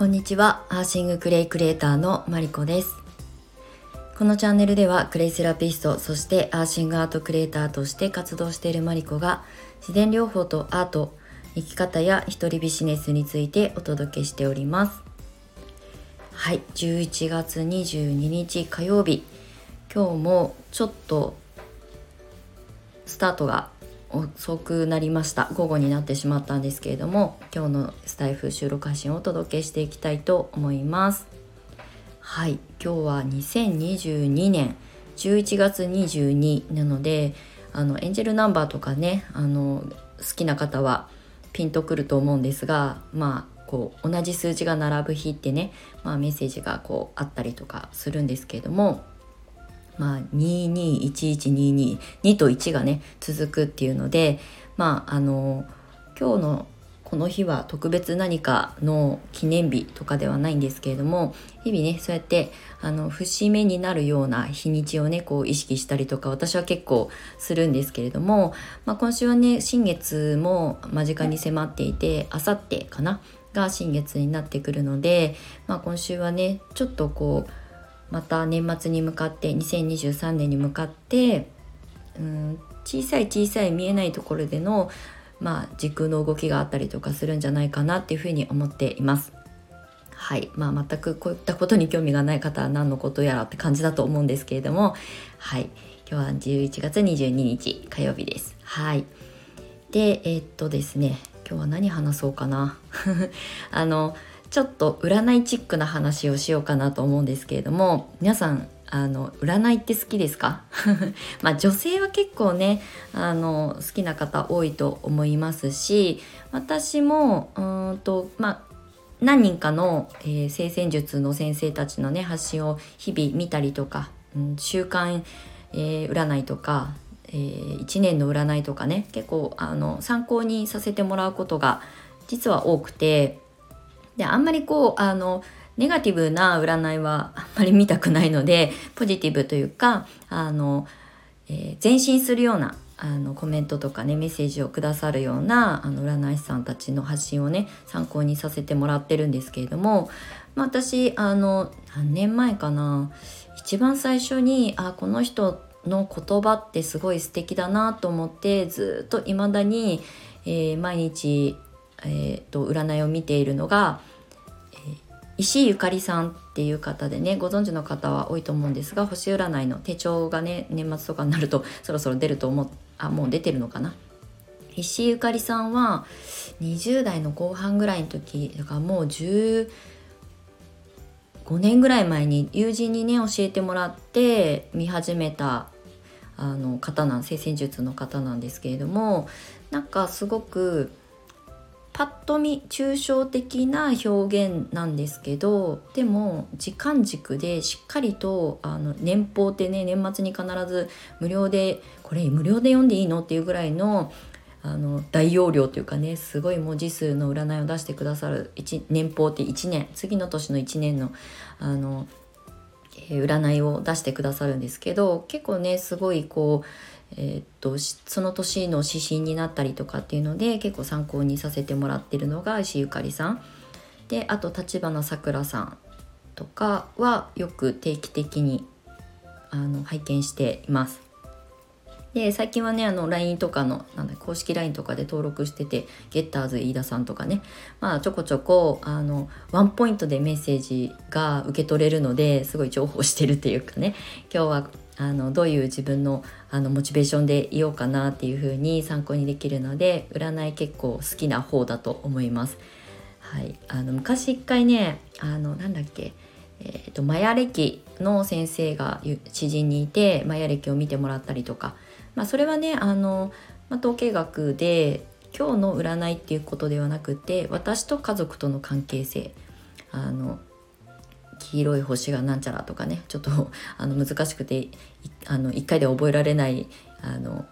こんにちは。アーシングクレイクリエイターのマリコです。このチャンネルではクレイセラピストそしてアーシングアートクリエイターとして活動しているマリコが自然療法とアート生き方や一人ビジネスについてお届けしております。はい。11月22日火曜日。今日もちょっとスタートが遅くなりました。午後になってしまったんですけれども今日のスタイフ収録配信をお届けしていきたいと思います。はい。今日は2022年。11月22なのであのエンジェルナンバーとかねあの好きな方はピンとくると思うんですがまあこう同じ数字が並ぶ日ってね、まあ、メッセージがこうあったりとかするんですけれどもまあ、221122 2と1がね続くっていうのでまああの今日のこの日は特別何かの記念日とかではないんですけれども日々ねそうやってあの節目になるような日にちをねこう意識したりとか私は結構するんですけれども、まあ、今週はね新月も間近に迫っていてあさってかなが新月になってくるので、まあ、今週はねちょっとこうまた年末に向かって2023年に向かってうん小さい小さい見えないところでの、まあ、時空の動きがあったりとかするんじゃないかなっていうふうに思っています。はいまあ、全くこういったことに興味がない方は何のことやらって感じだと思うんですけれども、はい、今日は11月22日火曜日です。はい、でえー、っとですね今日は何話そうかな。あのちょっと占いチックな話をしようかなと思うんですけれども皆さんあの占いって好きですか？まあ女性は結構ねあの好きな方多いと思いますし私もうんとまあ何人かの、えー、性戦術の先生たちのね発信を日々見たりとか、うん、週刊、えー、占いとか、えー、1年の占いとかね結構あの参考にさせてもらうことが実は多くてであんまりこうあのネガティブな占いはあんまり見たくないのでポジティブというかあの、えー、前進するようなあのコメントとかねメッセージをくださるようなあの占い師さんたちの発信をね参考にさせてもらってるんですけれども、まあ、私あの何年前かな一番最初にあこの人の言葉ってすごい素敵だなと思ってずっと未だに、えー、毎日えーと、占いを見ているのが、えー、石井ゆかりさんっていう方でねご存知の方は多いと思うんですが星占いの手帳がね年末とかになると そろそろ出ると思うあもう出てるのかな？石井ゆかりさんは20代の後半ぐらいの時だからもう15年ぐらい前に友人にね教えてもらって見始めたあの方なん性戦術の方なんですけれどもなんかすごくパッと見抽象的な表現なんですけどでも時間軸でしっかりとあの年俸ってね年末に必ず無料でこれ無料で読んでいいのっていうぐらいのあの大容量というかねすごい文字数の占いを出してくださる年俸って1年次の年の1年のあの、えー、占いを出してくださるんですけど結構ねすごいこうえー、っとその年の指針になったりとかっていうので結構参考にさせてもらってるのが石ゆかりさん。であと立花さくらさんとかはよく定期的にあの拝見しています。で最近はねあの LINE とかのなんだ公式 LINE とかで登録しててゲッターズ飯田さんとかね。まあちょこちょこあのワンポイントでメッセージが受け取れるのですごい重宝してるっていうかね。今日はあのどういう自分のあのモチベーションでいようかなっていう風に参考にできるので占い結構好きな方だと思います。はい、あの昔一回ねあのなんだっけえーと、マヤ歴の先生が知人にいてマヤ歴を見てもらったりとか、まあ、それはねあの、まあ、統計学で今日の占いっていうことではなくて私と家族との関係性。あの黄色い星がなんちゃらとかねちょっとあの難しくてあの1回で覚えられないあの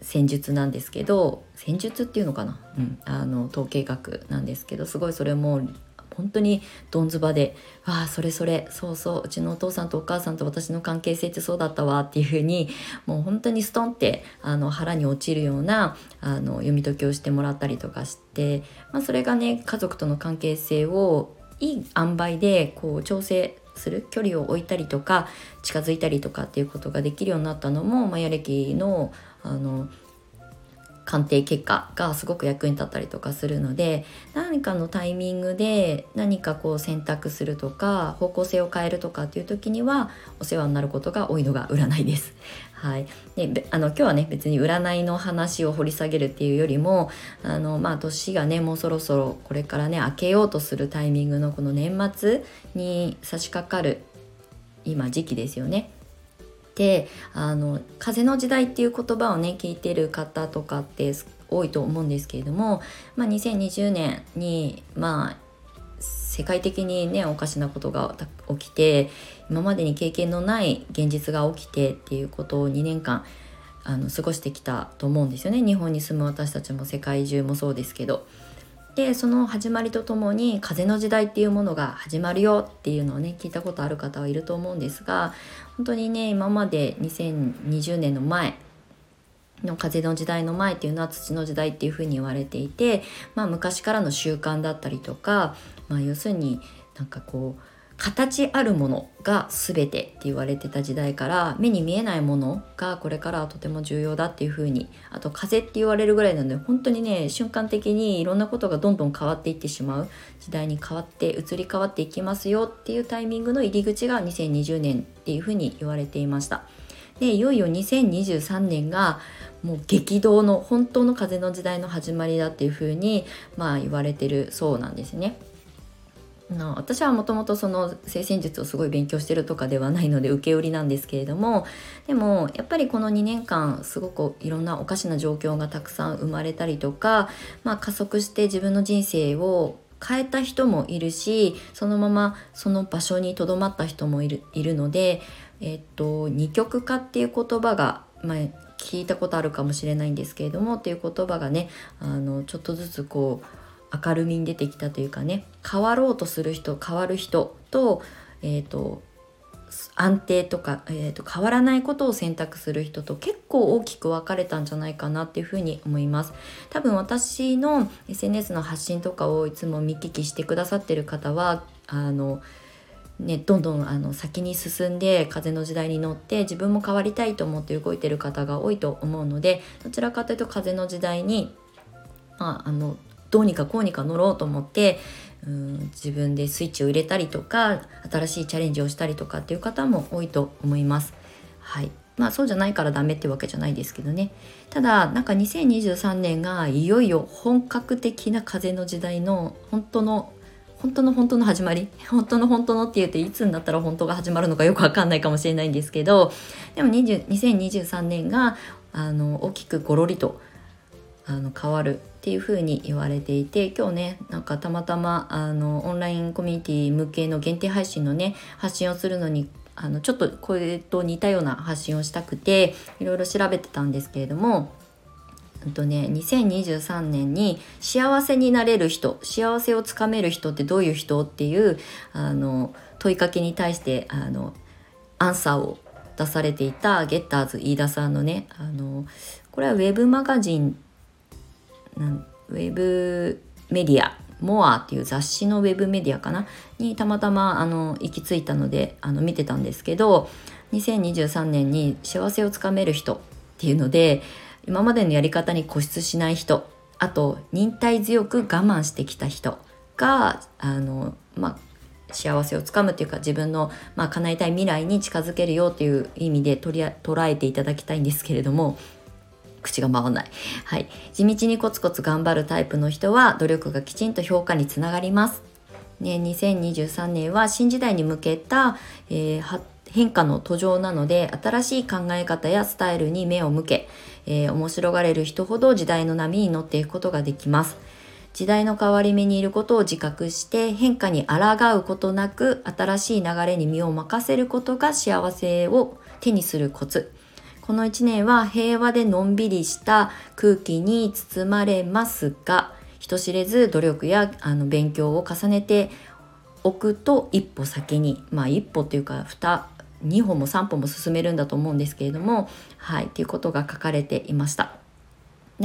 戦術なんですけど戦術っていうのかな、うん、あの統計学なんですけどすごいそれも本当にどんずばで「わあそれそれそうそううちのお父さんとお母さんと私の関係性ってそうだったわ」っていうふうにもう本当にストンってあの腹に落ちるようなあの読み解きをしてもらったりとかして、まあ、それがね家族との関係性をいい塩梅でこう調整する距離を置いたりとか近づいたりとかっていうことができるようになったのもマヤ歴のあの鑑定結果がすごく役に立ったりとかするので何かのタイミングで何かこう選択するとか方向性を変えるとかっていう時にはお世話になることが多いのが占いです。はい、であの今日はね別に占いの話を掘り下げるっていうよりもあの、まあ、年がねもうそろそろこれからね明けようとするタイミングのこの年末に差し掛かる今時期ですよね。であの風の時代っていう言葉をね聞いてる方とかって多いと思うんですけれども、まあ、2020年にまあ世界的にねおかしなことが起きて今までに経験のない現実が起きてっていうことを2年間あの過ごしてきたと思うんですよね日本に住む私たちも世界中もそうですけど。でその始まりとともに風の時代っていうものが始まるよっていうのをね聞いたことある方はいると思うんですが本当にね今まで2020年の前の風の時代の前っていうのは土の時代っていうふうに言われていて、まあ、昔からの習慣だったりとか、まあ、要するになんかこう形あるものが全てって言われてた時代から目に見えないものがこれからはとても重要だっていう風にあと風って言われるぐらいなので本当にね瞬間的にいろんなことがどんどん変わっていってしまう時代に変わって移り変わっていきますよっていうタイミングの入り口が2020年っていう風に言われていました。でいよいよ2023年がもう激動の本当の風の時代の始まりだっていう風にまあ言われてるそうなんですね。の私はもともとその性戦術をすごい勉強してるとかではないので受け売りなんですけれどもでもやっぱりこの2年間すごくいろんなおかしな状況がたくさん生まれたりとか、まあ、加速して自分の人生を変えた人もいるしそのままその場所にとどまった人もいるいるので、えっと、二極化っていう言葉が、まあ、聞いたことあるかもしれないんですけれどもっていう言葉がねあのちょっとずつこう明るみに出てきたというかね変わろうとする人変わる人と,、えーと、安定とか、えーと、変わらないことを選択する人と結構大きく分かれたんじゃないかなっていうふうに思います。多分私の SNS の発信とかをいつも見聞きしてくださってる方はあのね、どんどんあの先に進んで風の時代に乗って自分も変わりたいと思って動いてる方が多いと思うのでどちらかというと風の時代に、まあ、あのどうにかこうにか乗ろうと思ってうん自分でスイッチを入れたりとか新しいチャレンジをしたりとかっていう方も多いと思います。はいまあそうじゃないからダメってわけじゃないですけどねただなんか2023年がいよいよ本格的な風の時代の本当の本当の本当の始まり 本当の本当のって言うといつになったら本当が始まるのかよくわかんないかもしれないんですけどでも2023年があの大きくゴロリとあの変わるっていう風に言われていて今日ねなんかたまたまあのオンラインコミュニティ向けの限定配信のね発信をするのにあのちょっとこれと似たような発信をしたくていろいろ調べてたんですけれどもとね、2023年に幸せになれる人幸せをつかめる人ってどういう人っていうあの問いかけに対してあのアンサーを出されていたゲッターズ飯田さんのねあのこれはウェブマガジンウェブメディアモアっていう雑誌のウェブメディアかな？にたまたまあの行き着いたのであの見てたんですけど2023年に幸せをつかめる人っていうので今までのやり方に固執しない人あと忍耐強く我慢してきた人があの、まあ、幸せをつかむっていうか自分の、まあ、叶えたい未来に近づけるよっていう意味で取り捉えていただきたいんですけれども口が回らない。はい。地道にコツコツ頑張るタイプの人は努力がきちんと評価につながります。ね、2023年は新時代に向けた、えー、変化の途上なので新しい考え方やスタイルに目を向け、えー、面白がれる人ほど時代の波に乗っていくことができます。時代の変わり目にいることを自覚して変化に抗うことなく新しい流れに身を任せることが幸せを手にするコツこの1年は平和でのんびりした空気に包まれますが人知れず努力やあの勉強を重ねて置くと一歩先にまあ一歩っていうか2 2歩も3歩も進めるんだと思うんですけれどもはいっていうことが書かれていました。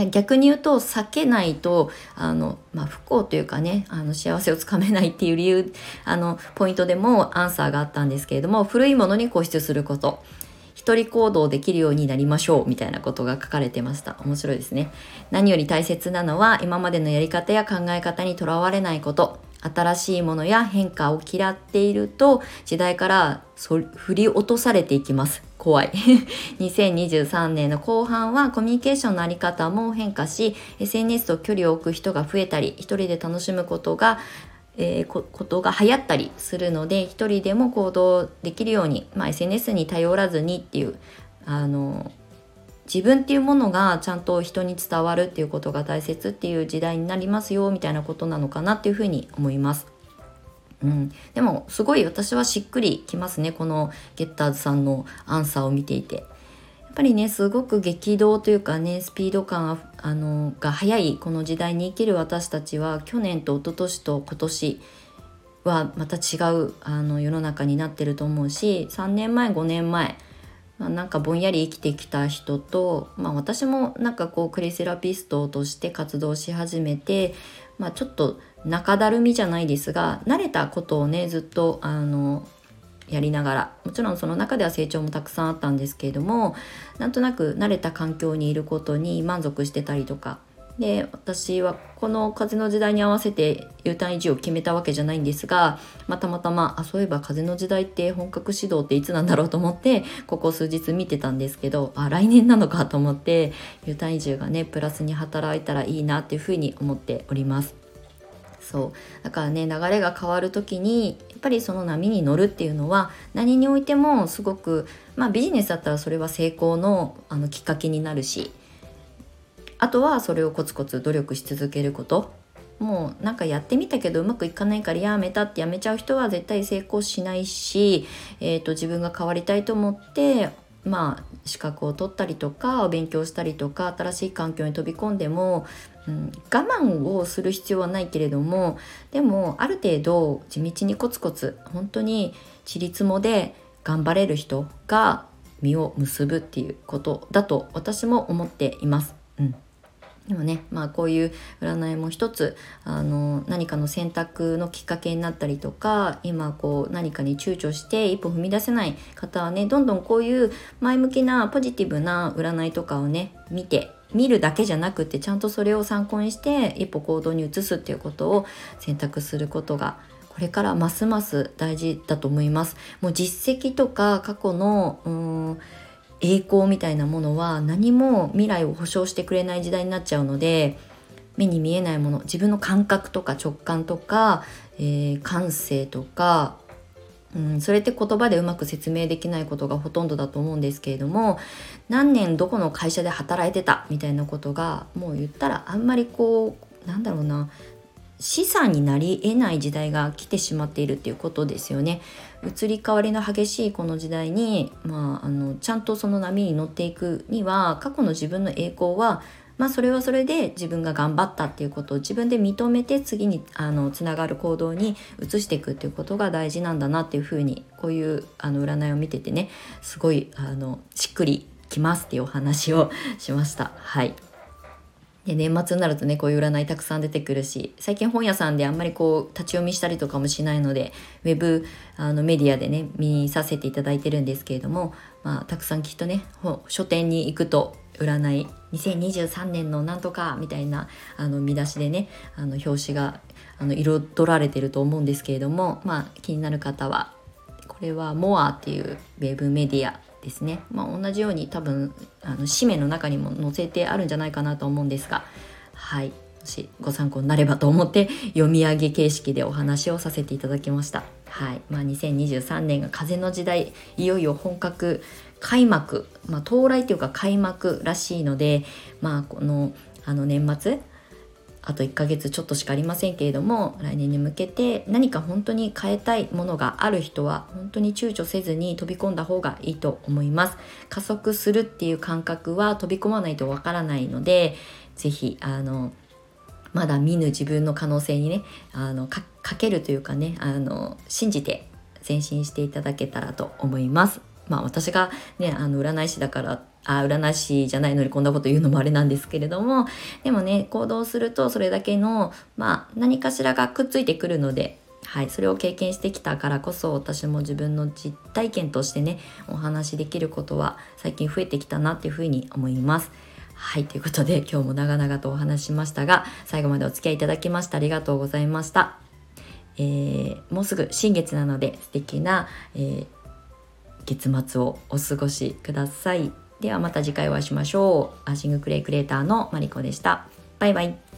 逆に言うと避けないとあの、まあ、不幸というかねあの幸せをつかめないっていう理由あのポイントでもアンサーがあったんですけれども古いものに固執すること一人行動できるようになりましょうみたいなことが書かれてました。面白いですね。何より大切なのは今までのやり方や考え方にとらわれないこと。新しいものや変化を嫌っていると時代から振り落とされていきます。怖い。2023年の後半はコミュニケーションのあり方も変化し SNS と距離を置く人が増えたり一人で楽しむことがえー、こことが流行ったりするので一人でも行動できるように、まあ、SNS に頼らずにっていうあの自分っていうものがちゃんと人に伝わるっていうことが大切っていう時代になりますよみたいなことなのかなっていうふうに思います。うん、でもすごい私はしっくりきますねこのゲッターズさんのアンサーを見ていて。っぱりねすごく激動というかねスピード感あのが速いこの時代に生きる私たちは去年と一昨年と今年はまた違うあの世の中になってると思うし3年前5年前まあ、なんかぼんやり生きてきた人と、まあ、私もなんかこうクリセラピストとして活動し始めて、まあ、ちょっと中だるみじゃないですが慣れたことをねずっとあのやりながらもちろんその中では成長もたくさんあったんですけれどもなんとなく慣れた環境にいることに満足してたりとかで私はこの風の時代に合わせて U ターン移住を決めたわけじゃないんですが、ま、たまたまあそういえば風の時代って本格指導っていつなんだろうと思ってここ数日見てたんですけどあ来年なのかと思って U ターン移住がねプラスに働いたらいいなっていうふうに思っております。そう。だからね流れが変わる時にやっぱりその波に乗るっていうのは何においてもすごくまあビジネスだったらそれは成功のあのきっかけになるしあとはそれをコツコツ努力し続けること。もうなんかやってみたけどうまくいかないからやめたってやめちゃう人は絶対成功しないし、えーと、自分が変わりたいと思ってまあ資格を取ったりとかお勉強したりとか新しい環境に飛び込んでも、うん、我慢をする必要はないけれどもでもある程度地道にコツコツ本当にちりつもで頑張れる人が実を結ぶっていうことだと私も思っています。うんでもねまあこういう占いも一つあの何かの選択のきっかけになったりとか今こう何かに躊躇して一歩踏み出せない方はねどんどんこういう前向きなポジティブな占いとかをね見て見るだけじゃなくてちゃんとそれを参考にして一歩行動に移すっていうことを選択することがこれからますます大事だと思います。もう実績とか過去のうん栄光みたいなものは何も未来を保証してくれない時代になっちゃうので目に見えないもの自分の感覚とか直感とか、えー、感性とか、うん、それって言葉でうまく説明できないことがほとんどだと思うんですけれども何年どこの会社で働いてたみたいなことがもう言ったらあんまりこうなんだろうな資産になり得ない時代が来てしまっているっていうことですよね。移り変わりの激しいこの時代に、まあ、あのちゃんとその波に乗っていくには過去の自分の栄光はまあ、それはそれで自分が頑張ったっていうことを自分で認めて次にあのつながる行動に移していくっていうことが大事なんだなっていうふうにこういうあの占いを見ててねすごいあのしっくりきますっていうお話をしました。はいで年末になるとねこういう占いたくさん出てくるし最近本屋さんであんまりこう立ち読みしたりとかもしないのでウェブあのメディアでね見させていただいてるんですけれども、まあ、たくさんきっとね書店に行くと占い2023年のなんとかみたいなあの見出しでねあの表紙があの彩られてると思うんですけれども、まあ、気になる方はこれはモアっていうウェブメディアですね、まあ、同じように多分あの紙面の中にも載せてあるんじゃないかなと思うんですがはい。もしご参考になればと思って読み上げ形式でお話をさせていただきました。はい。まあ、2023年が風の時代いよいよ本格開幕、まあ、到来というか開幕らしいので、まあ、このあの年末あと1ヶ月ちょっとしかありませんけれども来年に向けて何か本当に変えたいものがある人は本当に躊躇せずに飛び込んだ方がいいと思います加速するっていう感覚は飛び込まないとわからないので是非あのまだ見ぬ自分の可能性にねあのかけるというかねあの信じて前進していただけたらと思います。まあ私がねあの占い師だからあ占い師じゃないのにこんなこと言うのもあれなんですけれどもでもね行動するとそれだけのまあ何かしらがくっついてくるのではい、それを経験してきたからこそ私も自分の実体験としてねお話しできることは最近増えてきたなっていうふうに思います。はい、ということで今日も長々とお話しましたが最後までお付き合いいただきましてありがとうございました。えー、もうすぐ新月なので素敵な、えー、月末をお過ごしください。ではまた次回お会いしましょう。アーシングクレイクレーターのマリコでした。バイバイ。